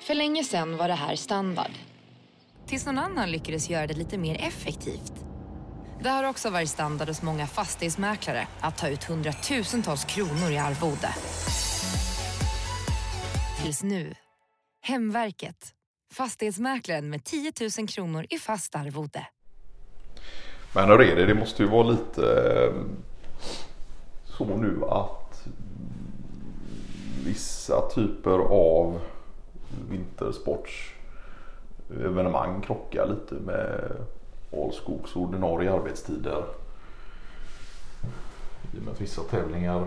För länge sedan var det här standard. Tills någon annan lyckades göra det lite mer effektivt. Det har också varit standard hos många fastighetsmäklare att ta ut hundratusentals kronor i arvode. Tills nu. Hemverket. Fastighetsmäklaren med 10 000 kronor i fast arvode. Men hur är det? Det måste ju vara lite eh, så nu att vissa typer av vintersportsevenemang krockar lite med Alskogs ordinarie arbetstider. I och med att vissa tävlingar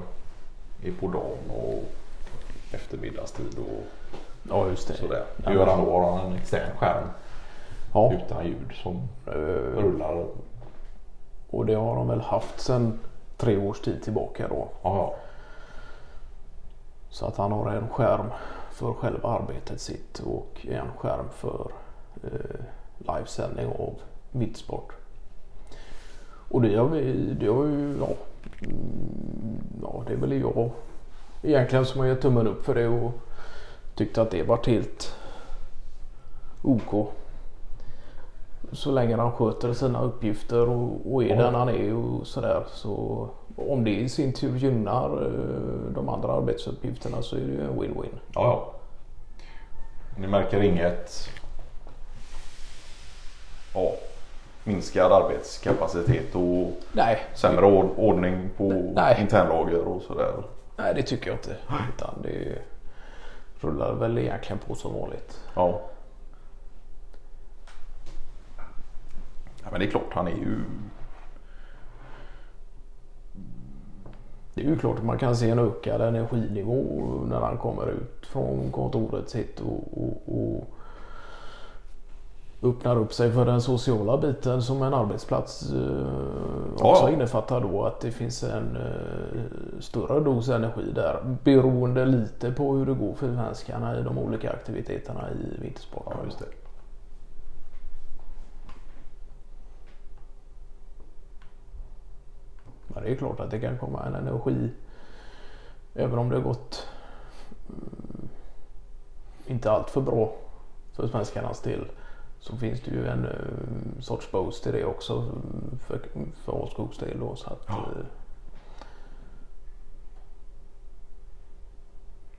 är på dagen och eftermiddagstid och Ja, just det. sådär. Gör han då har han en extern skärm Ja, utan ljud som eh, rullar. och det har de väl haft sedan tre års tid tillbaka då. Ja, så att han har en skärm för själva arbetet sitt och en skärm för eh, livesändning av mittsport. Och det har vi, det har ju, ja, mm, ja det är väl jag egentligen som har gett tummen upp för det och tyckte att det var helt OK. Så länge han sköter sina uppgifter och, och är Ja. den han är och sådär så om det i sin tur gynnar eh, de andra arbetsuppgifterna så är det ju en win-win. ja, ja. Ni märker inget ja, minskad arbetskapacitet och Nej, sämre ord- ordning på Nej. internlager och sådär. nej det tycker jag inte. Utan det rullar väl egentligen på som vanligt. Ja. Men det är klart han är ju Det är ju klart att man kan se en ökad energinivå när han kommer ut från kontoret sitt och, och, och öppnar upp sig för den sociala biten som en arbetsplats eh, Ja, också ja. innefattar då att det finns en eh, större dos energi där beroende lite på hur det går för svenskarna i de olika aktiviteterna i vintersport. Ja, just det. Men det är klart att det kan komma en energi även om det har gått mm, inte allt för bra för svenskarnas del så finns det ju en eh, sorts boost i det också för, för Åskogs del. Då, så att, Ja. eh,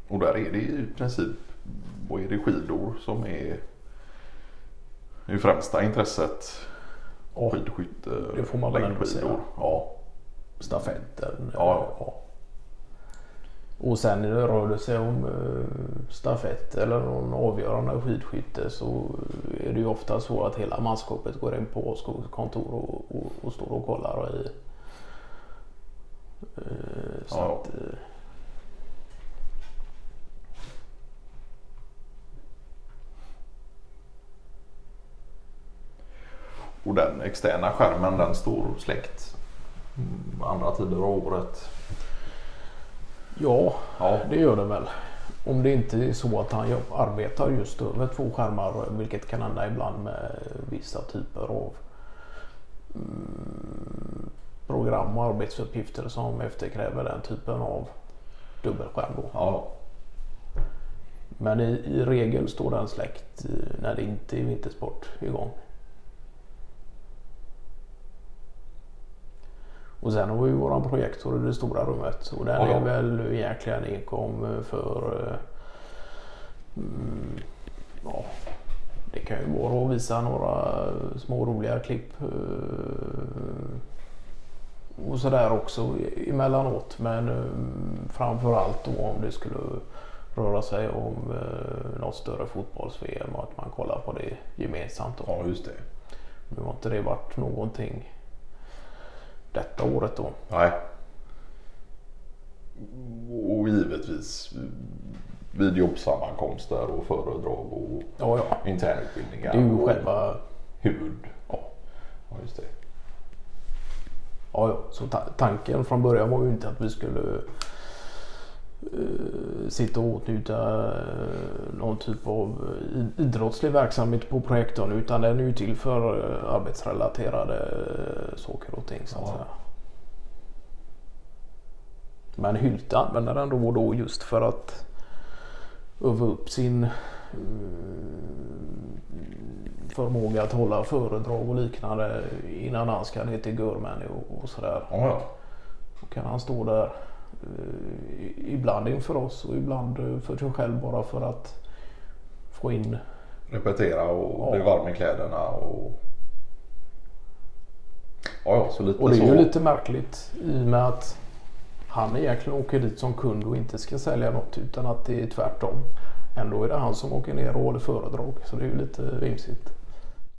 Och där är det i princip vad är det skidor som är det främsta intresset. ja, Skidskytte, Det får man väl ändå längdskidor. Ja. Stafetten. Ja. eh, Och sen när det rör det sig om eh, stafett eller någon avgörande skidskytte så är det ju ofta så att hela manskapet går in på Åskogs kontor och, och, och står och kollar i. Eh, Så Ja. att, eh, Och den externa skärmen den står släckt andra tider av året. ja, Ja. det gör det väl. Om det inte är så att han arbetar just över två skärmar, vilket kan hända ibland med vissa typer av mm, program och arbetsuppgifter som efterkräver den typen av dubbelskärm. Då. Ja. Men i, i regel står den släckt eh, när det inte är vintersport igång. Och sen har vi ju våran projektor i det stora rummet och den är väl egentligen enkom för eh, mm, ja, det kan ju vara att visa några små roliga klipp eh, och sådär också emellanåt men eh, framförallt då om det skulle röra sig om något större fotbolls-VM och att man kollar på det gemensamt. Då. ja, just det. Nu har inte det varit någonting detta året då. Nej. Och givetvis vid jobbsammankomster och föredrag och Ja, ja. internutbildningar. Det är ju själva... huvud. Ja, Ja, just det. ja, ja. Så ta- tanken från början var ju inte att vi skulle sitta och åtnjuta eh, någon typ av i- idrottslig verksamhet på projektorn utan den är ju till för eh, arbetsrelaterade eh, saker och ting så att Ja. säga. Men Hylte använder den då och då just för att öva upp sin förmåga att hålla föredrag och liknande innan han ska ner till Germany och, sådär. Ja, ja. Då kan han stå där eh, ibland inför oss och ibland eh, för sig själv bara för att få in Repetera och Ja. bli varm i kläderna och... Ja, ja, så lite Och det är så. ju lite märkligt i och med att han egentligen åker dit som kund och inte ska sälja något utan att det är tvärtom. Ändå är det han som åker ner och håller föredrag så det är ju lite vimsigt.